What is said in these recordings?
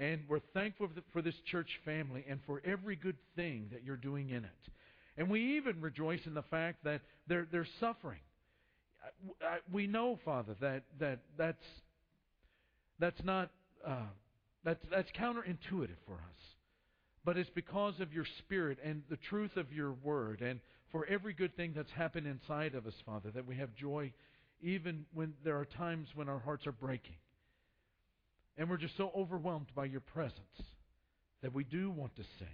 And we're thankful for this church family and for every good thing that you're doing in it. And we even rejoice in the fact that they're, they're suffering. We know, Father, that, that that's, that's not uh, that's, that's counterintuitive for us. But it's because of your Spirit and the truth of your Word, and for every good thing that's happened inside of us, Father, that we have joy even when there are times when our hearts are breaking. And we're just so overwhelmed by your presence that we do want to sing.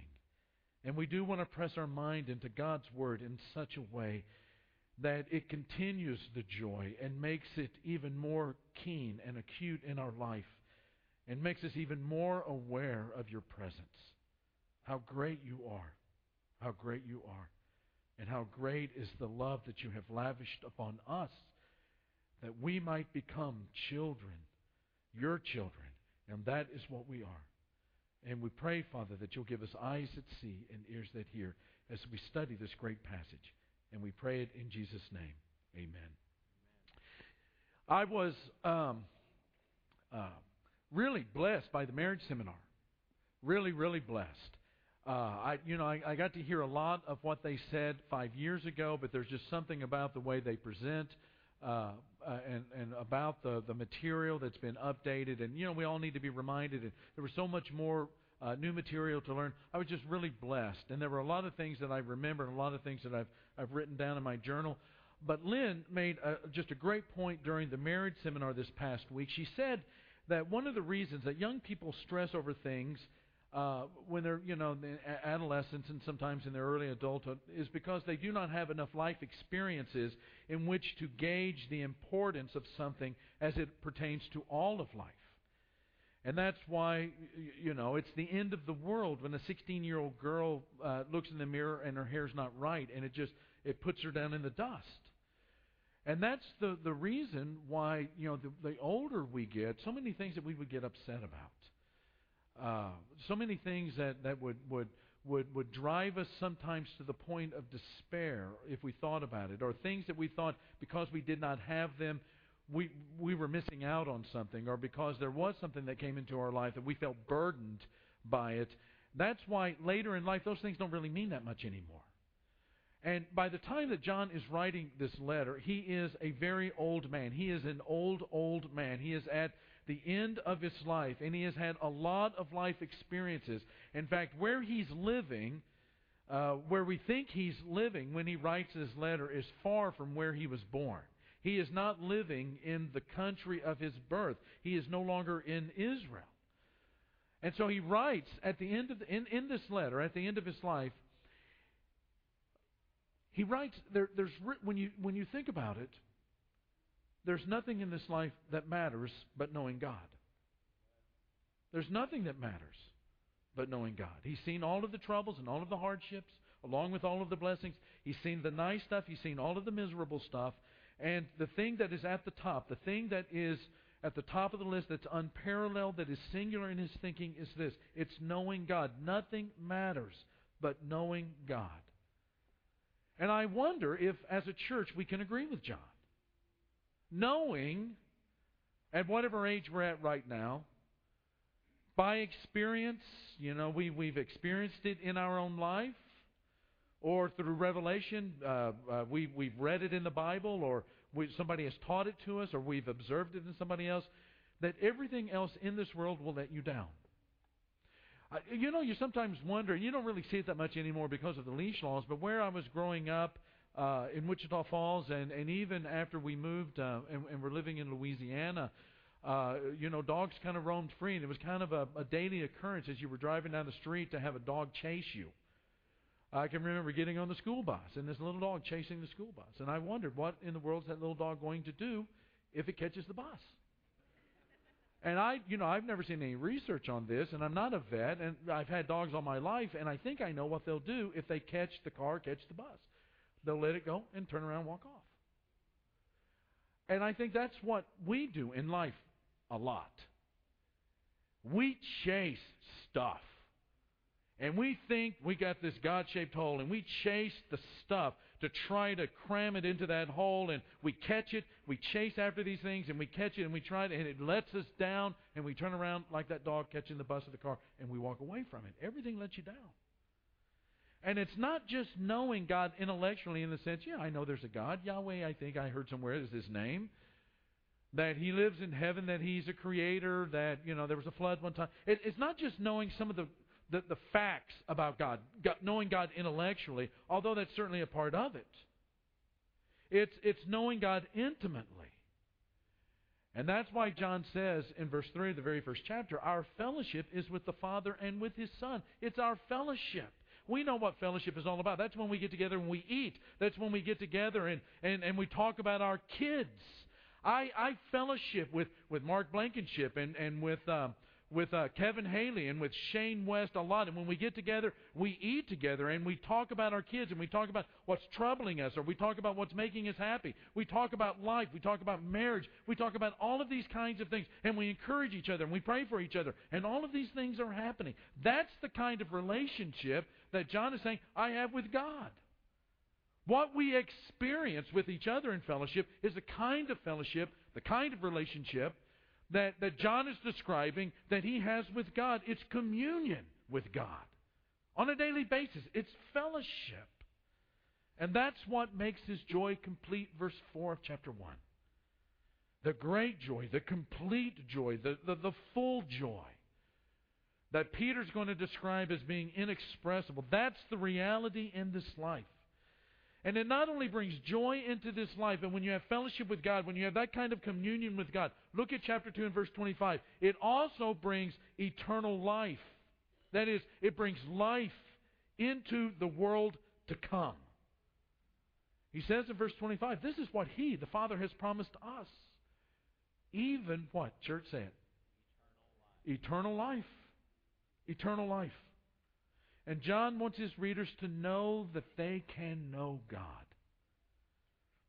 And we do want to press our mind into God's Word in such a way that it continues the joy and makes it even more keen and acute in our life and makes us even more aware of your presence. How great you are. How great you are. And how great is the love that you have lavished upon us that we might become children, your children. And that is what we are. And we pray, Father, that you'll give us eyes that see and ears that hear as we study this great passage. And we pray it in Jesus' name. Amen. I was um, uh, really blessed by the marriage seminar. Really, really blessed. Uh, I, you know, I, I got to hear a lot of what they said five years ago, but there's just something about the way they present uh, uh, and, and about the, the material that's been updated. And, you know, we all need to be reminded. And there was so much more uh, new material to learn. I was just really blessed. And there were a lot of things that I remember and a lot of things that I've, I've written down in my journal. But Lynn made a, just a great point during the marriage seminar this past week. She said that one of the reasons that young people stress over things uh, when they're, you know, in adolescence and sometimes in their early adulthood is because they do not have enough life experiences in which to gauge the importance of something as it pertains to all of life. And that's why, you know, it's the end of the world when a 16-year-old girl uh, looks in the mirror and her hair's not right, and it just it puts her down in the dust. And that's the, the reason why, you know, the, the older we get, so many things that we would get upset about. Uh, so many things that, that would, would, would, would drive us sometimes to the point of despair if we thought about it, or things that we thought because we did not have them, we, we were missing out on something, or because there was something that came into our life that we felt burdened by it. That's why later in life, those things don't really mean that much anymore. And by the time that John is writing this letter, he is a very old man. He is an old, old man. He is at the end of his life, and he has had a lot of life experiences. In fact, where he's living, uh, where we think he's living when he writes this letter, is far from where he was born. He is not living in the country of his birth. He is no longer in Israel. And so he writes at the end of the, in, in this letter, at the end of his life, he writes, there, there's, when, you, when you think about it, there's nothing in this life that matters but knowing God. There's nothing that matters but knowing God. He's seen all of the troubles and all of the hardships, along with all of the blessings. He's seen the nice stuff. He's seen all of the miserable stuff. And the thing that is at the top, the thing that is at the top of the list that's unparalleled, that is singular in his thinking, is this it's knowing God. Nothing matters but knowing God. And I wonder if, as a church, we can agree with John. Knowing, at whatever age we're at right now, by experience, you know, we, we've experienced it in our own life, or through revelation, uh, uh, we, we've read it in the Bible, or we, somebody has taught it to us, or we've observed it in somebody else, that everything else in this world will let you down. Uh, you know, you sometimes wonder, you don't really see it that much anymore because of the leash laws, but where I was growing up uh, in Wichita Falls, and, and even after we moved uh, and, and we're living in Louisiana, uh, you know, dogs kind of roamed free, and it was kind of a, a daily occurrence as you were driving down the street to have a dog chase you. I can remember getting on the school bus and this little dog chasing the school bus, and I wondered what in the world is that little dog going to do if it catches the bus. And I, you know, I've never seen any research on this, and I'm not a vet, and I've had dogs all my life, and I think I know what they'll do if they catch the car, catch the bus. They'll let it go and turn around and walk off. And I think that's what we do in life a lot. We chase stuff. And we think we got this God shaped hole, and we chase the stuff to try to cram it into that hole, and we catch it, we chase after these things, and we catch it, and we try it, and it lets us down, and we turn around like that dog catching the bus of the car, and we walk away from it. Everything lets you down. And it's not just knowing God intellectually in the sense, yeah, I know there's a God. Yahweh, I think I heard somewhere is his name. That he lives in heaven, that he's a creator, that, you know, there was a flood one time. It, it's not just knowing some of the the, the facts about God, God, knowing God intellectually, although that's certainly a part of it. It's, it's knowing God intimately. And that's why John says in verse 3 of the very first chapter, our fellowship is with the Father and with His Son. It's our fellowship. We know what fellowship is all about. That's when we get together and we eat. That's when we get together and, and, and we talk about our kids. I, I fellowship with, with Mark Blankenship and, and with um, with uh, Kevin Haley and with Shane West a lot. And when we get together, we eat together and we talk about our kids and we talk about what's troubling us or we talk about what's making us happy. We talk about life. We talk about marriage. We talk about all of these kinds of things and we encourage each other and we pray for each other. And all of these things are happening. That's the kind of relationship that John is saying I have with God. What we experience with each other in fellowship is the kind of fellowship, the kind of relationship that, that John is describing that he has with God. It's communion with God on a daily basis, it's fellowship. And that's what makes his joy complete, verse 4 of chapter 1. The great joy, the complete joy, the, the, the full joy that Peter's going to describe as being inexpressible. That's the reality in this life. And it not only brings joy into this life, and when you have fellowship with God, when you have that kind of communion with God, look at chapter 2 and verse 25. It also brings eternal life. That is, it brings life into the world to come. He says in verse 25, this is what He, the Father, has promised us. Even what? Church, said. Eternal life. Eternal life. Eternal life. And John wants his readers to know that they can know God,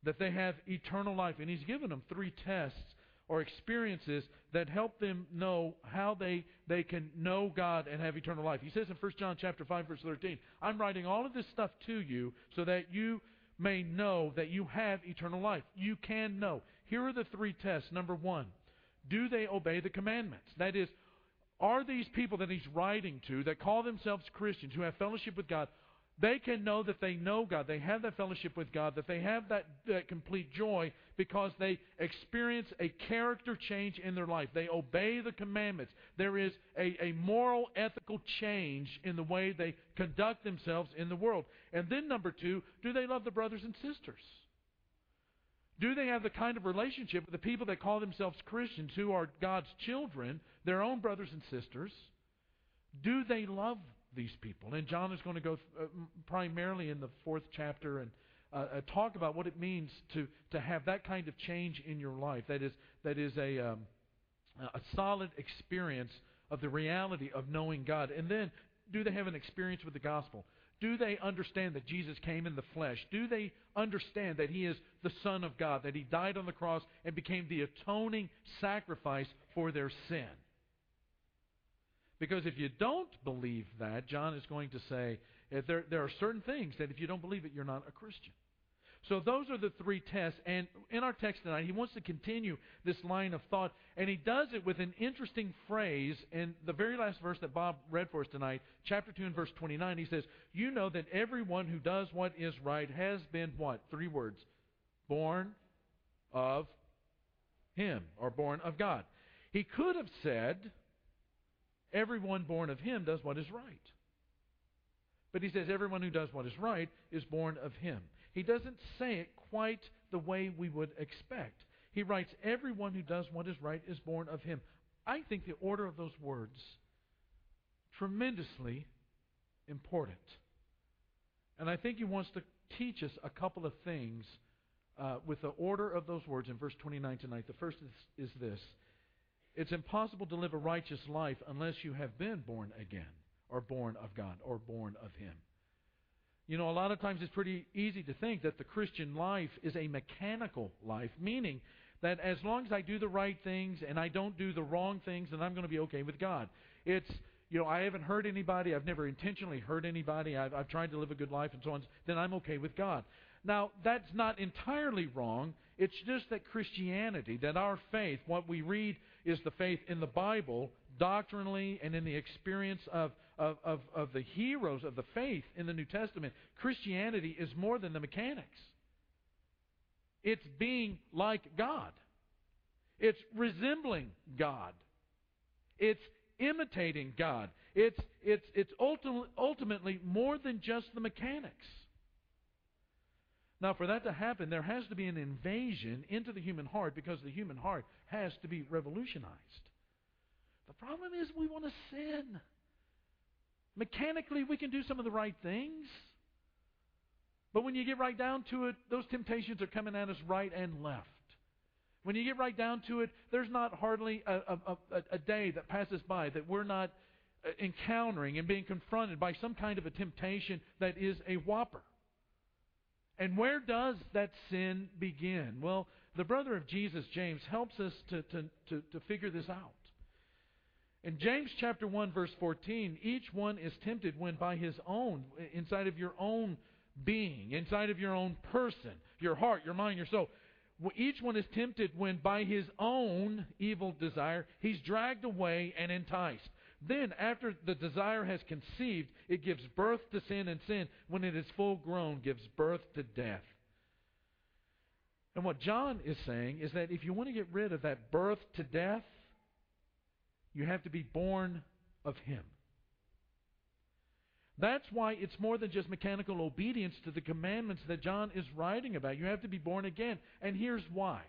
that they have eternal life. And he's given them three tests or experiences that help them know how they, they can know God and have eternal life. He says in 1 John chapter 5 verse 13, I'm writing all of this stuff to you so that you may know that you have eternal life. You can know. Here are the three tests. Number 1, do they obey the commandments? That is, are these people that he's writing to that call themselves Christians who have fellowship with God, they can know that they know God, they have that fellowship with God, that they have that, that complete joy because they experience a character change in their life. They obey the commandments. There is a, a moral, ethical change in the way they conduct themselves in the world. And then, number two, do they love the brothers and sisters? Do they have the kind of relationship with the people that call themselves Christians who are God's children, their own brothers and sisters? Do they love these people? And John is going to go uh, primarily in the fourth chapter and uh, uh, talk about what it means to, to have that kind of change in your life. That is, that is a, um, a solid experience of the reality of knowing God. And then, do they have an experience with the gospel? Do they understand that Jesus came in the flesh? Do they understand that He is the Son of God, that He died on the cross and became the atoning sacrifice for their sin? Because if you don't believe that, John is going to say eh, there, there are certain things that if you don't believe it, you're not a Christian. So those are the three tests. And in our text tonight, he wants to continue this line of thought. And he does it with an interesting phrase in the very last verse that Bob read for us tonight, chapter 2 and verse 29. He says, You know that everyone who does what is right has been what? Three words. Born of him, or born of God. He could have said, Everyone born of him does what is right. But he says, Everyone who does what is right is born of him. He doesn't say it quite the way we would expect. He writes, Everyone who does what is right is born of him. I think the order of those words tremendously important. And I think he wants to teach us a couple of things uh, with the order of those words in verse 29 tonight. The first is, is this It's impossible to live a righteous life unless you have been born again, or born of God, or born of Him. You know, a lot of times it's pretty easy to think that the Christian life is a mechanical life, meaning that as long as I do the right things and I don't do the wrong things, then I'm going to be okay with God. It's you know, I haven't hurt anybody, I've never intentionally hurt anybody, I've, I've tried to live a good life and so on, then I'm okay with God. Now, that's not entirely wrong. It's just that Christianity, that our faith, what we read is the faith in the Bible, doctrinally and in the experience of, of, of, of the heroes of the faith in the New Testament. Christianity is more than the mechanics. It's being like God. It's resembling God. It's imitating God. It's, it's, it's ultimately more than just the mechanics. Now, for that to happen, there has to be an invasion into the human heart because the human heart has to be revolutionized. The problem is we want to sin. Mechanically, we can do some of the right things. But when you get right down to it, those temptations are coming at us right and left. When you get right down to it, there's not hardly a, a, a, a day that passes by that we're not uh, encountering and being confronted by some kind of a temptation that is a whopper. And where does that sin begin? Well, the brother of Jesus, James, helps us to, to, to, to figure this out. In James chapter 1 verse 14, each one is tempted when by his own inside of your own being, inside of your own person, your heart, your mind, your soul. Each one is tempted when by his own evil desire he's dragged away and enticed. Then, after the desire has conceived, it gives birth to sin, and sin, when it is full grown, gives birth to death. And what John is saying is that if you want to get rid of that birth to death, you have to be born of Him. That's why it's more than just mechanical obedience to the commandments that John is writing about. You have to be born again. And here's why.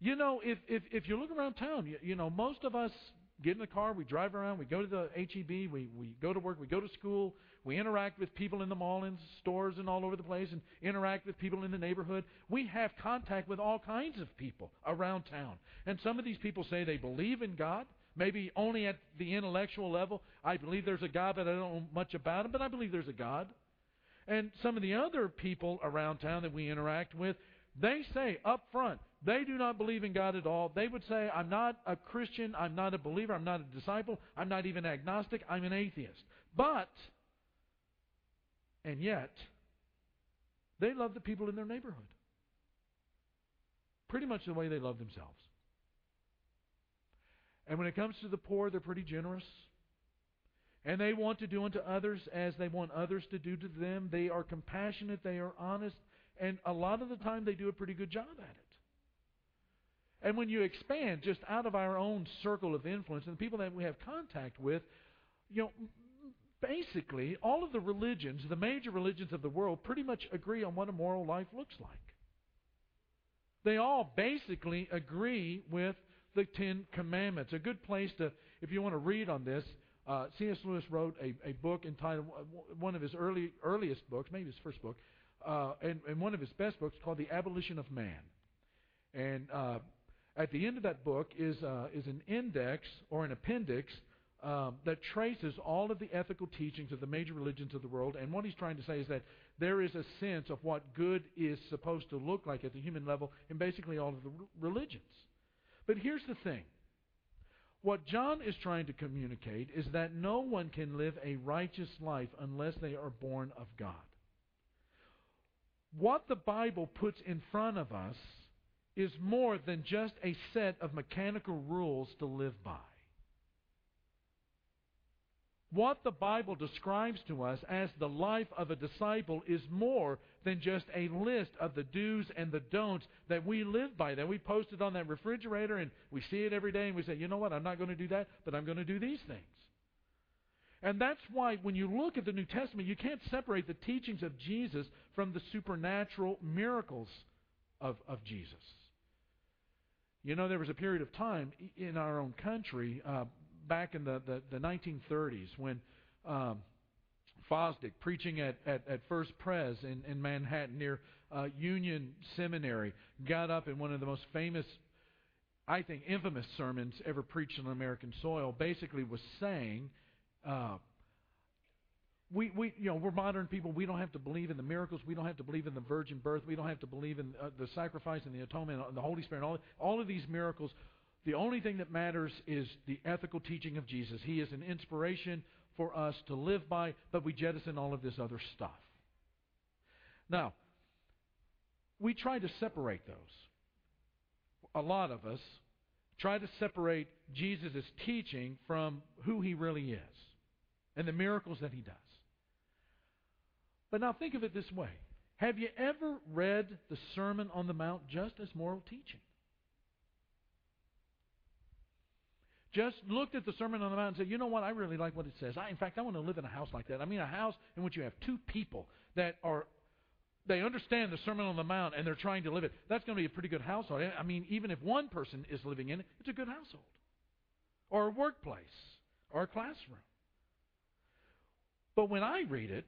You know, if, if, if you look around town, you, you know, most of us get in the car, we drive around, we go to the HEB, we, we go to work, we go to school, we interact with people in the mall and stores and all over the place and interact with people in the neighborhood. We have contact with all kinds of people around town. And some of these people say they believe in God, maybe only at the intellectual level. I believe there's a God, but I don't know much about him, but I believe there's a God. And some of the other people around town that we interact with, they say up front, they do not believe in God at all. They would say, I'm not a Christian, I'm not a believer, I'm not a disciple, I'm not even agnostic, I'm an atheist. But, and yet, they love the people in their neighborhood. Pretty much the way they love themselves. And when it comes to the poor, they're pretty generous. And they want to do unto others as they want others to do to them. They are compassionate, they are honest, and a lot of the time they do a pretty good job at it. And when you expand just out of our own circle of influence and the people that we have contact with, you know, basically all of the religions, the major religions of the world, pretty much agree on what a moral life looks like. They all basically agree with the Ten Commandments. A good place to, if you want to read on this, uh, C.S. Lewis wrote a, a book entitled, one of his early, earliest books, maybe his first book, uh, and, and one of his best books called The Abolition of Man. And uh, at the end of that book is, uh, is an index or an appendix um, that traces all of the ethical teachings of the major religions of the world. And what he's trying to say is that there is a sense of what good is supposed to look like at the human level in basically all of the religions. But here's the thing. What John is trying to communicate is that no one can live a righteous life unless they are born of God. What the Bible puts in front of us is more than just a set of mechanical rules to live by. What the Bible describes to us as the life of a disciple is more than just a list of the do's and the don'ts that we live by, that we post it on that refrigerator and we see it every day and we say, you know what, I'm not going to do that, but I'm going to do these things. And that's why when you look at the New Testament, you can't separate the teachings of Jesus from the supernatural miracles of, of Jesus. You know, there was a period of time in our own country, uh, back in the, the, the 1930s, when um, Fosdick, preaching at, at, at First Pres in, in Manhattan near uh, Union Seminary, got up in one of the most famous, I think, infamous sermons ever preached on American soil, basically was saying, uh, we, we, you know, we're modern people. We don't have to believe in the miracles. We don't have to believe in the virgin birth. We don't have to believe in uh, the sacrifice and the atonement and the Holy Spirit. And all, all of these miracles. The only thing that matters is the ethical teaching of Jesus. He is an inspiration for us to live by, but we jettison all of this other stuff. Now, we try to separate those. A lot of us try to separate Jesus' teaching from who he really is and the miracles that he does. But now think of it this way Have you ever read the Sermon on the Mount just as moral teaching? Just looked at the Sermon on the Mount and said, you know what, I really like what it says. I, in fact, I want to live in a house like that. I mean, a house in which you have two people that are they understand the Sermon on the Mount and they're trying to live it, that's going to be a pretty good household. I mean, even if one person is living in it, it's a good household. Or a workplace, or a classroom. But when I read it,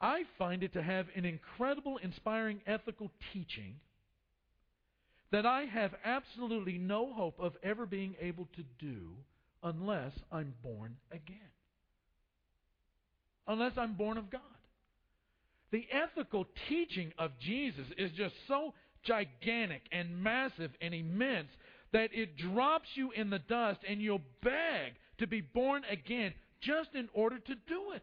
I find it to have an incredible, inspiring ethical teaching that I have absolutely no hope of ever being able to do unless I'm born again. Unless I'm born of God. The ethical teaching of Jesus is just so gigantic and massive and immense that it drops you in the dust and you'll beg to be born again just in order to do it.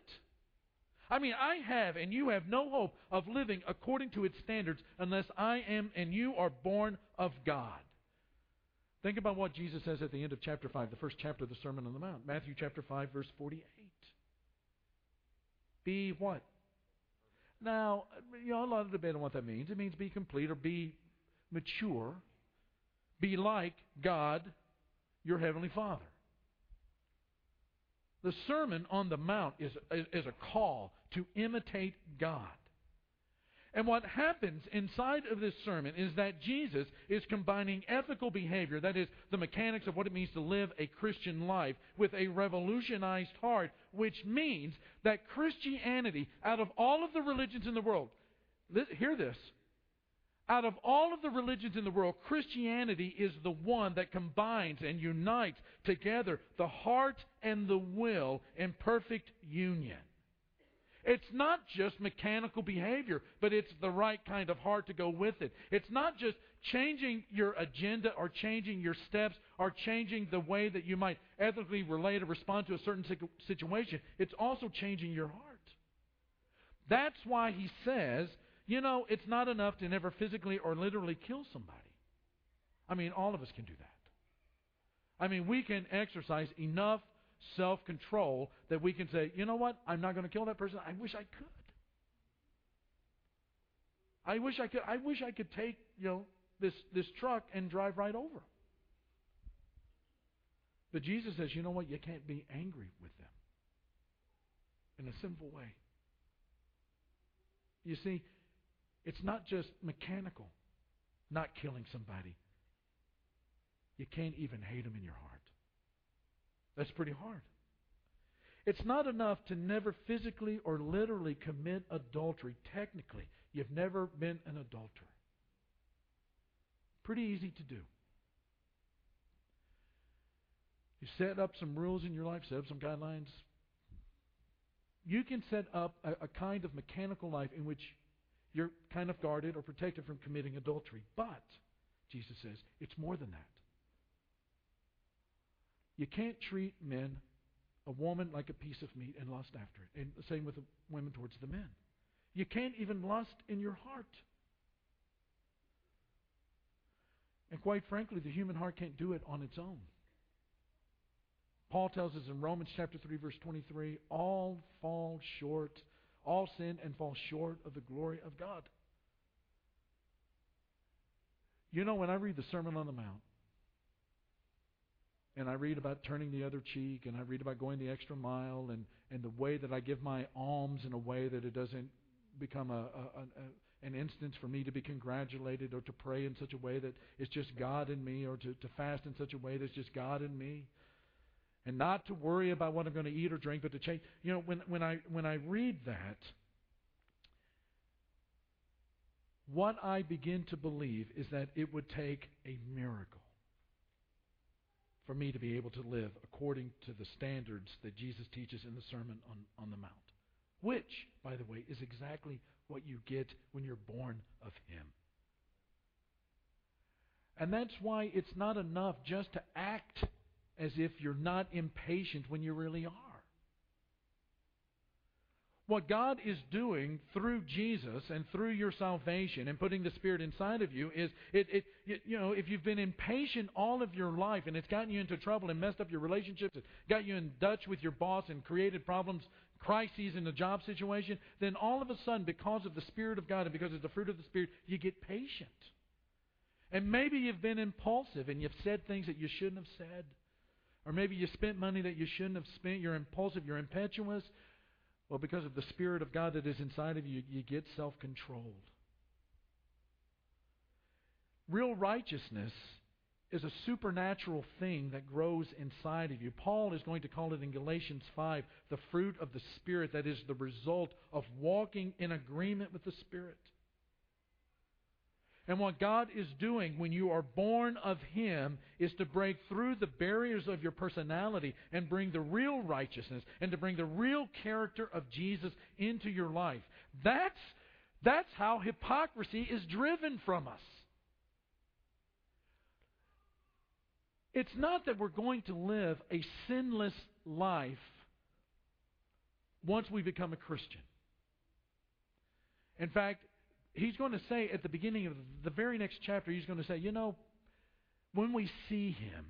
I mean, I have and you have no hope of living according to its standards unless I am and you are born of God. Think about what Jesus says at the end of chapter 5, the first chapter of the Sermon on the Mount. Matthew chapter 5, verse 48. Be what? Now, you know, a lot of debate on what that means. It means be complete or be mature. Be like God, your Heavenly Father. The Sermon on the Mount is, is a call to imitate God. And what happens inside of this sermon is that Jesus is combining ethical behavior, that is, the mechanics of what it means to live a Christian life, with a revolutionized heart, which means that Christianity, out of all of the religions in the world, hear this, out of all of the religions in the world, Christianity is the one that combines and unites together the heart and the will in perfect union. It's not just mechanical behavior, but it's the right kind of heart to go with it. It's not just changing your agenda or changing your steps or changing the way that you might ethically relate or respond to a certain situation. It's also changing your heart. That's why he says, you know, it's not enough to never physically or literally kill somebody. I mean, all of us can do that. I mean, we can exercise enough self control that we can say, you know what? I'm not going to kill that person. I wish I could. I wish I could. I wish I could take you know this this truck and drive right over. But Jesus says, you know what? You can't be angry with them in a sinful way. You see, it's not just mechanical, not killing somebody. You can't even hate them in your heart. That's pretty hard. It's not enough to never physically or literally commit adultery. Technically, you've never been an adulterer. Pretty easy to do. You set up some rules in your life, set up some guidelines. You can set up a, a kind of mechanical life in which you're kind of guarded or protected from committing adultery. But, Jesus says, it's more than that. You can't treat men, a woman, like a piece of meat and lust after it. And the same with women towards the men. You can't even lust in your heart. And quite frankly, the human heart can't do it on its own. Paul tells us in Romans chapter 3 verse 23, all fall short, all sin and fall short of the glory of God. You know, when I read the Sermon on the Mount, and I read about turning the other cheek, and I read about going the extra mile, and, and the way that I give my alms in a way that it doesn't become a, a, a, an instance for me to be congratulated or to pray in such a way that it's just God in me, or to, to fast in such a way that's just God in me. And not to worry about what I'm going to eat or drink, but to change. You know, when, when, I, when I read that, what I begin to believe is that it would take a miracle for me to be able to live according to the standards that Jesus teaches in the Sermon on, on the Mount. Which, by the way, is exactly what you get when you're born of Him. And that's why it's not enough just to act as if you're not impatient when you really are. What God is doing through Jesus and through your salvation and putting the Spirit inside of you is, it, it, you know, if you've been impatient all of your life and it's gotten you into trouble and messed up your relationships, and got you in Dutch with your boss and created problems, crises in the job situation, then all of a sudden, because of the Spirit of God and because of the fruit of the Spirit, you get patient. And maybe you've been impulsive and you've said things that you shouldn't have said. Or maybe you spent money that you shouldn't have spent. You're impulsive, you're impetuous. Well, because of the Spirit of God that is inside of you, you get self controlled. Real righteousness is a supernatural thing that grows inside of you. Paul is going to call it in Galatians 5 the fruit of the Spirit that is the result of walking in agreement with the Spirit. And what God is doing when you are born of Him is to break through the barriers of your personality and bring the real righteousness and to bring the real character of Jesus into your life. That's, that's how hypocrisy is driven from us. It's not that we're going to live a sinless life once we become a Christian. In fact, he's going to say at the beginning of the very next chapter, he's going to say, you know, when we see him,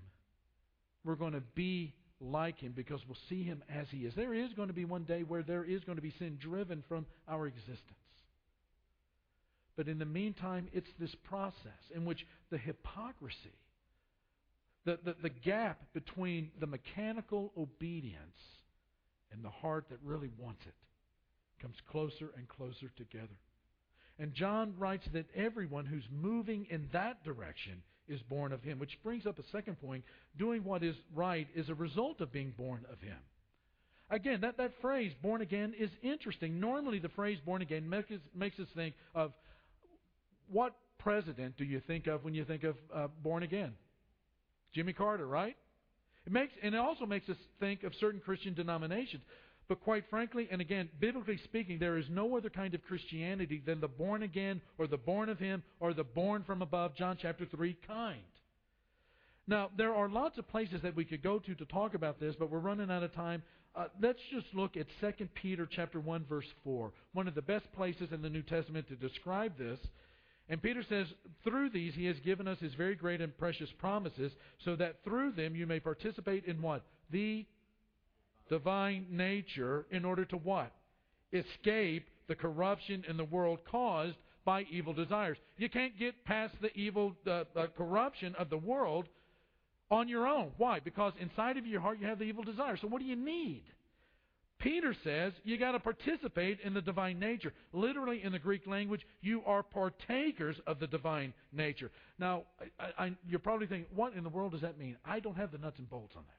we're going to be like him because we'll see him as he is. There is going to be one day where there is going to be sin driven from our existence. But in the meantime, it's this process in which the hypocrisy, the, the, the gap between the mechanical obedience and the heart that really wants it, comes closer and closer together. And John writes that everyone who's moving in that direction is born of him, which brings up a second point. Doing what is right is a result of being born of him. Again, that, that phrase, born again, is interesting. Normally, the phrase born again makes, makes us think of what president do you think of when you think of uh, born again? Jimmy Carter, right? It makes, and it also makes us think of certain Christian denominations. But quite frankly, and again, biblically speaking, there is no other kind of Christianity than the born again or the born of Him or the born from above, John chapter 3 kind. Now, there are lots of places that we could go to to talk about this, but we're running out of time. Uh, let's just look at 2 Peter chapter 1 verse 4, one of the best places in the New Testament to describe this. And Peter says, through these he has given us his very great and precious promises, so that through them you may participate in what? The divine nature in order to what? Escape the corruption in the world caused by evil desires. You can't get past the evil uh, corruption of the world on your own. Why? Because inside of your heart you have the evil desire. So what do you need? Peter says you got to participate in the divine nature. Literally, in the Greek language, you are partakers of the divine nature. Now, I, I, you're probably thinking, what in the world does that mean? I don't have the nuts and bolts on that.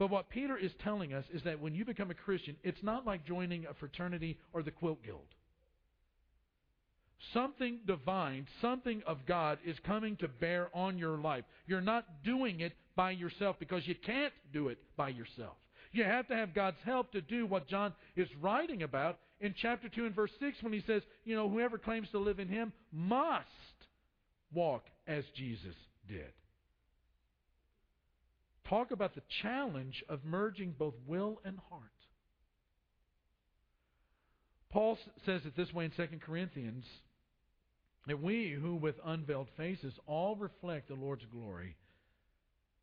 But what Peter is telling us is that when you become a Christian, it's not like joining a fraternity or the quilt guild. Something divine, something of God is coming to bear on your life. You're not doing it by yourself because you can't do it by yourself. You have to have God's help to do what John is writing about in chapter 2 and verse 6 when he says, you know, whoever claims to live in him must walk as Jesus did. Talk about the challenge of merging both will and heart. Paul says it this way in 2 Corinthians that we who with unveiled faces all reflect the Lord's glory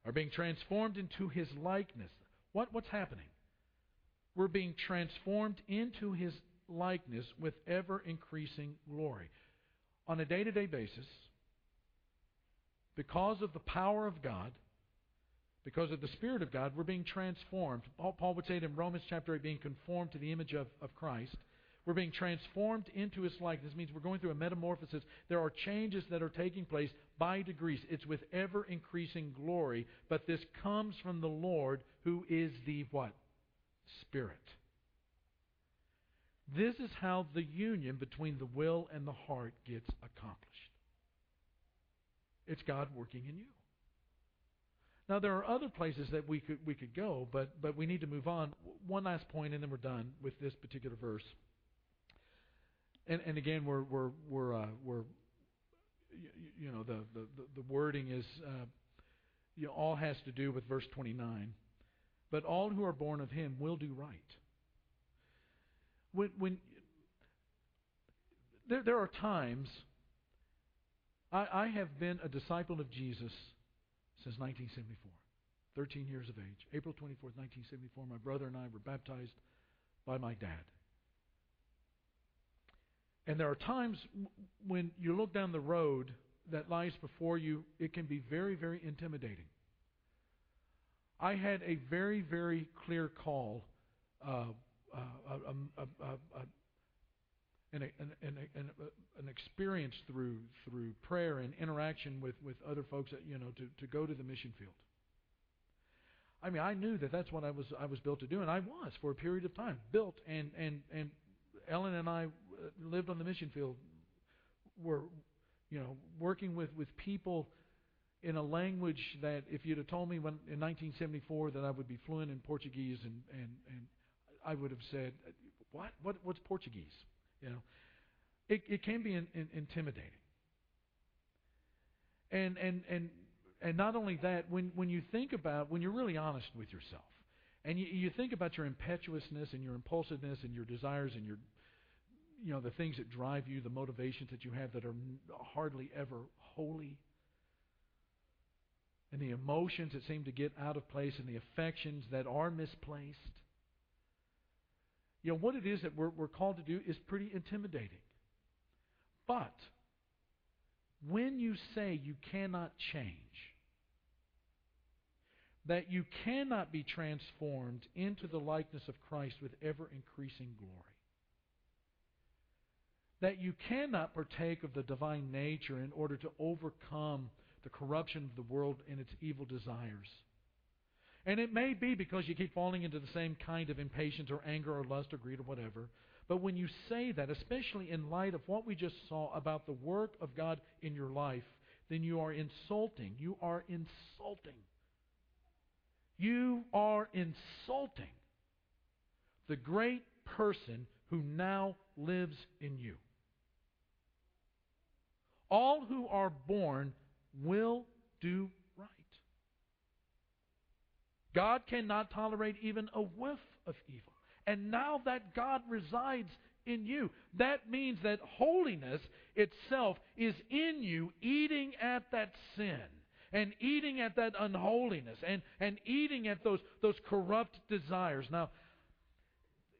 are being transformed into his likeness. What, what's happening? We're being transformed into his likeness with ever increasing glory. On a day to day basis, because of the power of God, because of the Spirit of God, we're being transformed. Paul would say it in Romans chapter 8, being conformed to the image of, of Christ. We're being transformed into His likeness. This means we're going through a metamorphosis. There are changes that are taking place by degrees. It's with ever increasing glory, but this comes from the Lord who is the what? Spirit. This is how the union between the will and the heart gets accomplished. It's God working in you. Now there are other places that we could we could go, but but we need to move on. One last point, and then we're done with this particular verse. And and again, we're we're we're uh, we're you, know, the, the, the wording is, uh, you know, all has to do with verse 29. But all who are born of him will do right. When, when there, there are times I, I have been a disciple of Jesus since 1974. 13 years of age. April 24th, 1974, my brother and I were baptized by my dad. And there are times when you look down the road that lies before you, it can be very, very intimidating. I had a very, very clear call, uh, uh, uh, um, uh, uh an, an, an, an, experience through through prayer and interaction with, with other folks, that, you know, to, to go to the mission field. I mean, I knew that that's what I was I was built to do, and I was for a period of time built. And and and Ellen and I uh, lived on the mission field. Were you know working with with people in a language that if you'd have told me when in 1974 that I would be fluent in Portuguese and and and I would have said what what what's Portuguese you know. It it can be in, in, intimidating. And and and and not only that, when, when you think about, when you're really honest with yourself, and you, you think about your impetuousness and your impulsiveness and your desires and your, you know, the things that drive you, the motivations that you have that are hardly ever holy, and the emotions that seem to get out of place and the affections that are misplaced, you know, what it is that we're, we're called to do is pretty intimidating. But when you say you cannot change, that you cannot be transformed into the likeness of Christ with ever increasing glory, that you cannot partake of the divine nature in order to overcome the corruption of the world and its evil desires. And it may be because you keep falling into the same kind of impatience or anger or lust or greed or whatever. But when you say that, especially in light of what we just saw about the work of God in your life, then you are insulting. You are insulting. You are insulting the great person who now lives in you. All who are born will do. God cannot tolerate even a whiff of evil. And now that God resides in you, that means that holiness itself is in you, eating at that sin and eating at that unholiness and, and eating at those, those corrupt desires. Now,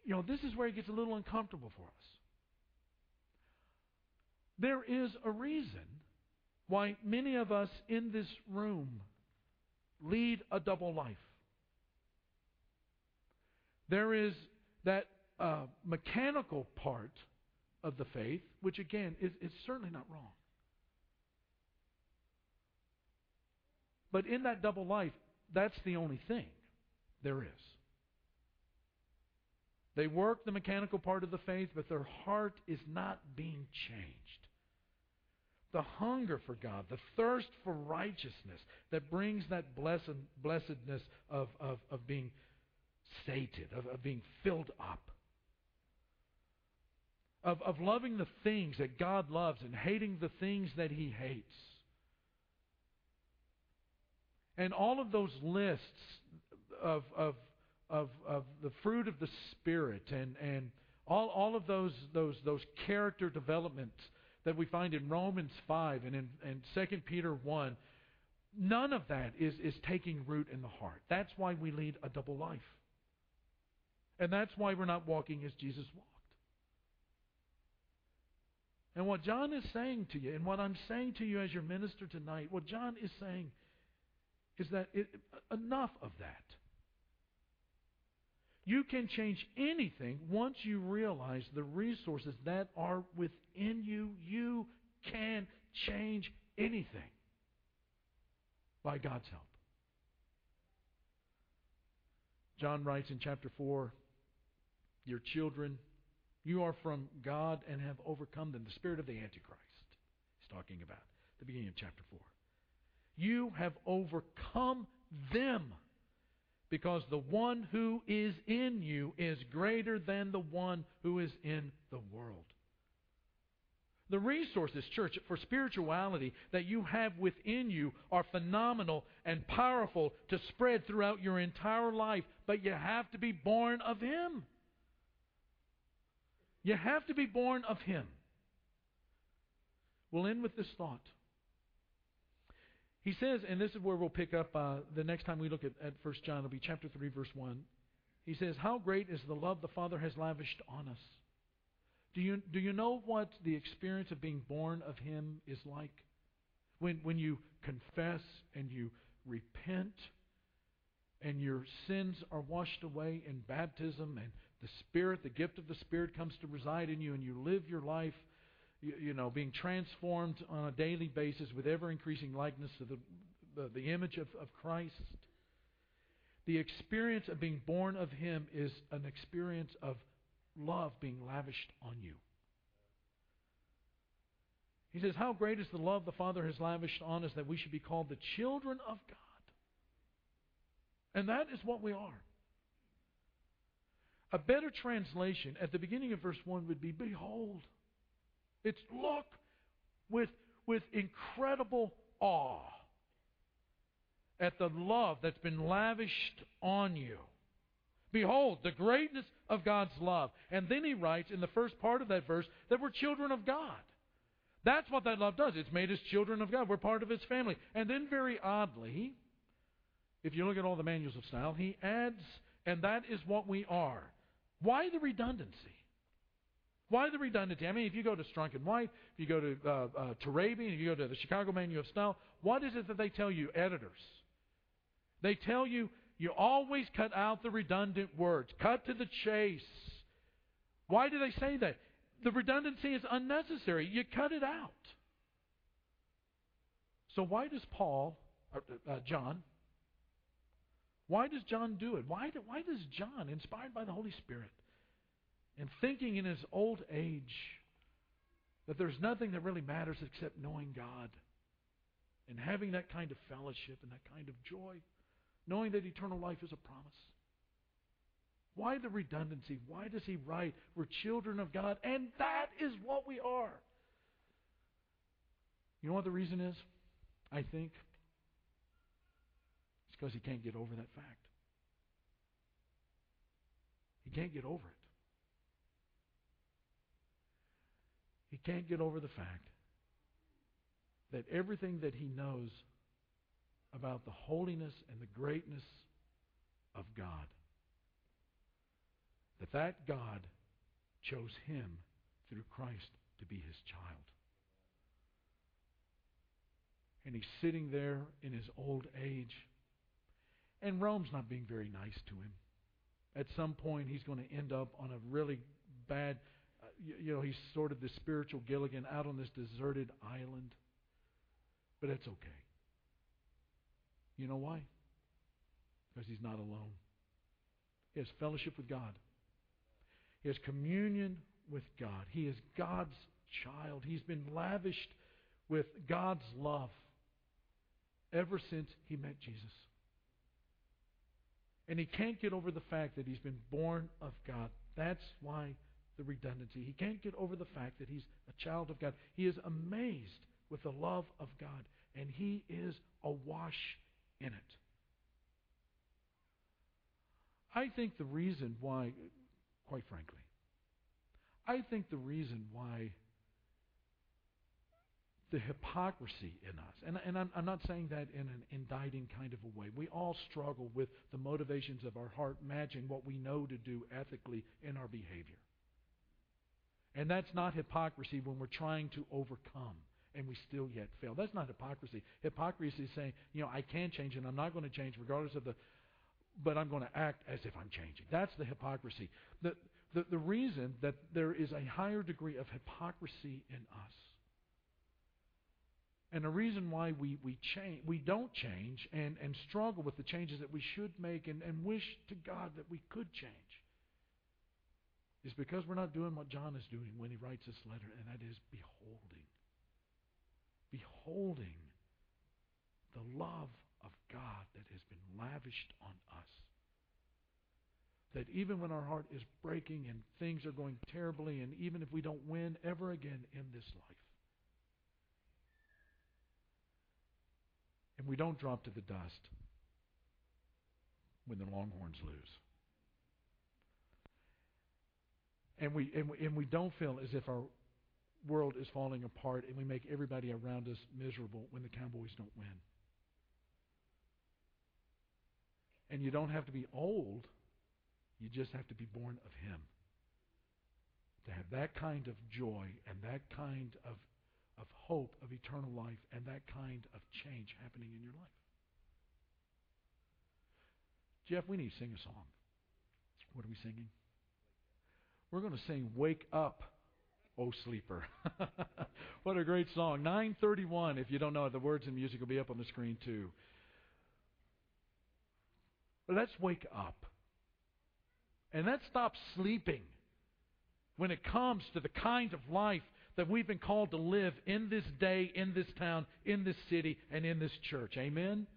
you know, this is where it gets a little uncomfortable for us. There is a reason why many of us in this room lead a double life. There is that uh, mechanical part of the faith, which again is, is certainly not wrong. But in that double life, that's the only thing there is. They work the mechanical part of the faith, but their heart is not being changed. The hunger for God, the thirst for righteousness that brings that blessed, blessedness of, of, of being sated, of, of being filled up, of, of loving the things that God loves and hating the things that He hates. And all of those lists of, of, of, of the fruit of the Spirit and, and all, all of those, those, those character developments that we find in Romans 5 and in and 2 Peter 1, none of that is, is taking root in the heart. That's why we lead a double life. And that's why we're not walking as Jesus walked. And what John is saying to you, and what I'm saying to you as your minister tonight, what John is saying is that it, enough of that. You can change anything once you realize the resources that are within you. You can change anything by God's help. John writes in chapter 4 your children. You are from God and have overcome them. The spirit of the Antichrist. He's talking about the beginning of chapter 4. You have overcome them because the one who is in you is greater than the one who is in the world. The resources, church, for spirituality that you have within you are phenomenal and powerful to spread throughout your entire life, but you have to be born of Him. You have to be born of Him. We'll end with this thought. He says, and this is where we'll pick up uh, the next time we look at, at 1 John, it'll be chapter 3, verse 1. He says, How great is the love the Father has lavished on us. Do you, do you know what the experience of being born of Him is like? When, when you confess and you repent and your sins are washed away in baptism and the Spirit, the gift of the Spirit comes to reside in you and you live your life you, you know, being transformed on a daily basis with ever increasing likeness to the, the, the image of, of Christ. The experience of being born of Him is an experience of love being lavished on you. He says, How great is the love the Father has lavished on us that we should be called the children of God. And that is what we are. A better translation at the beginning of verse 1 would be Behold. It's look with, with incredible awe at the love that's been lavished on you. Behold, the greatness of God's love. And then he writes in the first part of that verse that we're children of God. That's what that love does. It's made us children of God. We're part of his family. And then, very oddly, if you look at all the manuals of style, he adds, and that is what we are. Why the redundancy? Why the redundancy? I mean, if you go to Strunk and White, if you go to uh, uh, Turabian, if you go to the Chicago Manual of Style, what is it that they tell you, editors? They tell you you always cut out the redundant words. Cut to the chase. Why do they say that? The redundancy is unnecessary. You cut it out. So why does Paul, uh, uh John, why does John do it? Why, do, why does John, inspired by the Holy Spirit, and thinking in his old age that there's nothing that really matters except knowing God and having that kind of fellowship and that kind of joy, knowing that eternal life is a promise. Why the redundancy? Why does he write, We're children of God, and that is what we are? You know what the reason is? I think because he can't get over that fact. He can't get over it. He can't get over the fact that everything that he knows about the holiness and the greatness of God, that that God chose him through Christ to be his child. And he's sitting there in his old age, and Rome's not being very nice to him. At some point, he's going to end up on a really bad uh, you, you know, he's sort of the spiritual Gilligan out on this deserted island. But it's okay. You know why? Because he's not alone. He has fellowship with God. He has communion with God. He is God's child. He's been lavished with God's love ever since he met Jesus. And he can't get over the fact that he's been born of God. That's why the redundancy. He can't get over the fact that he's a child of God. He is amazed with the love of God, and he is awash in it. I think the reason why, quite frankly, I think the reason why the hypocrisy in us, and, and I'm, I'm, not saying that in an indicting kind of a way. We all struggle with the motivations of our heart matching what we know to do ethically in our behavior. And that's not hypocrisy when we're trying to overcome and we still yet fail. That's not hypocrisy. Hypocrisy is saying, you know, I can change and I'm not going to change regardless of the, but I'm going to act as if I'm changing. That's the hypocrisy. The, the, the reason that there is a higher degree of hypocrisy in us and the reason why we, we change we don't change and, and struggle with the changes that we should make and, and wish to God that we could change is because we're not doing what John is doing when he writes this letter, and that is beholding. Beholding the love of God that has been lavished on us. that even when our heart is breaking and things are going terribly, and even if we don't win ever again in this life, and we don't drop to the dust when the Longhorns lose. And we, and we, and we don't feel as if our world is falling apart and we make everybody around us miserable when the Cowboys don't win. And you don't have to be old, you just have to be born of Him. To have that kind of joy and that kind of, of hope of eternal life and that kind of change happening in your life. Jeff, we need to sing a song. What are we singing? We're going to sing Wake Up, O Sleeper. what a great song. 931, if you don't know it, the words and music will be up on the screen too. Let's wake up. And let's stop sleeping when it comes to the kind of life that we've been called to live in this day, in this town, in this city, and in this church. Amen?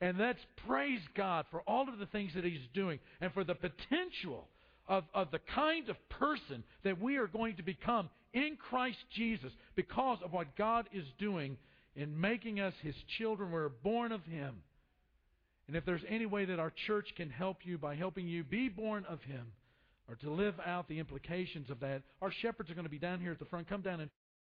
And let's praise God for all of the things that He's doing and for the potential of, of the kind of person that we are going to become in Christ Jesus because of what God is doing in making us His children. We're born of Him. And if there's any way that our church can help you by helping you be born of Him or to live out the implications of that, our shepherds are going to be down here at the front. Come down and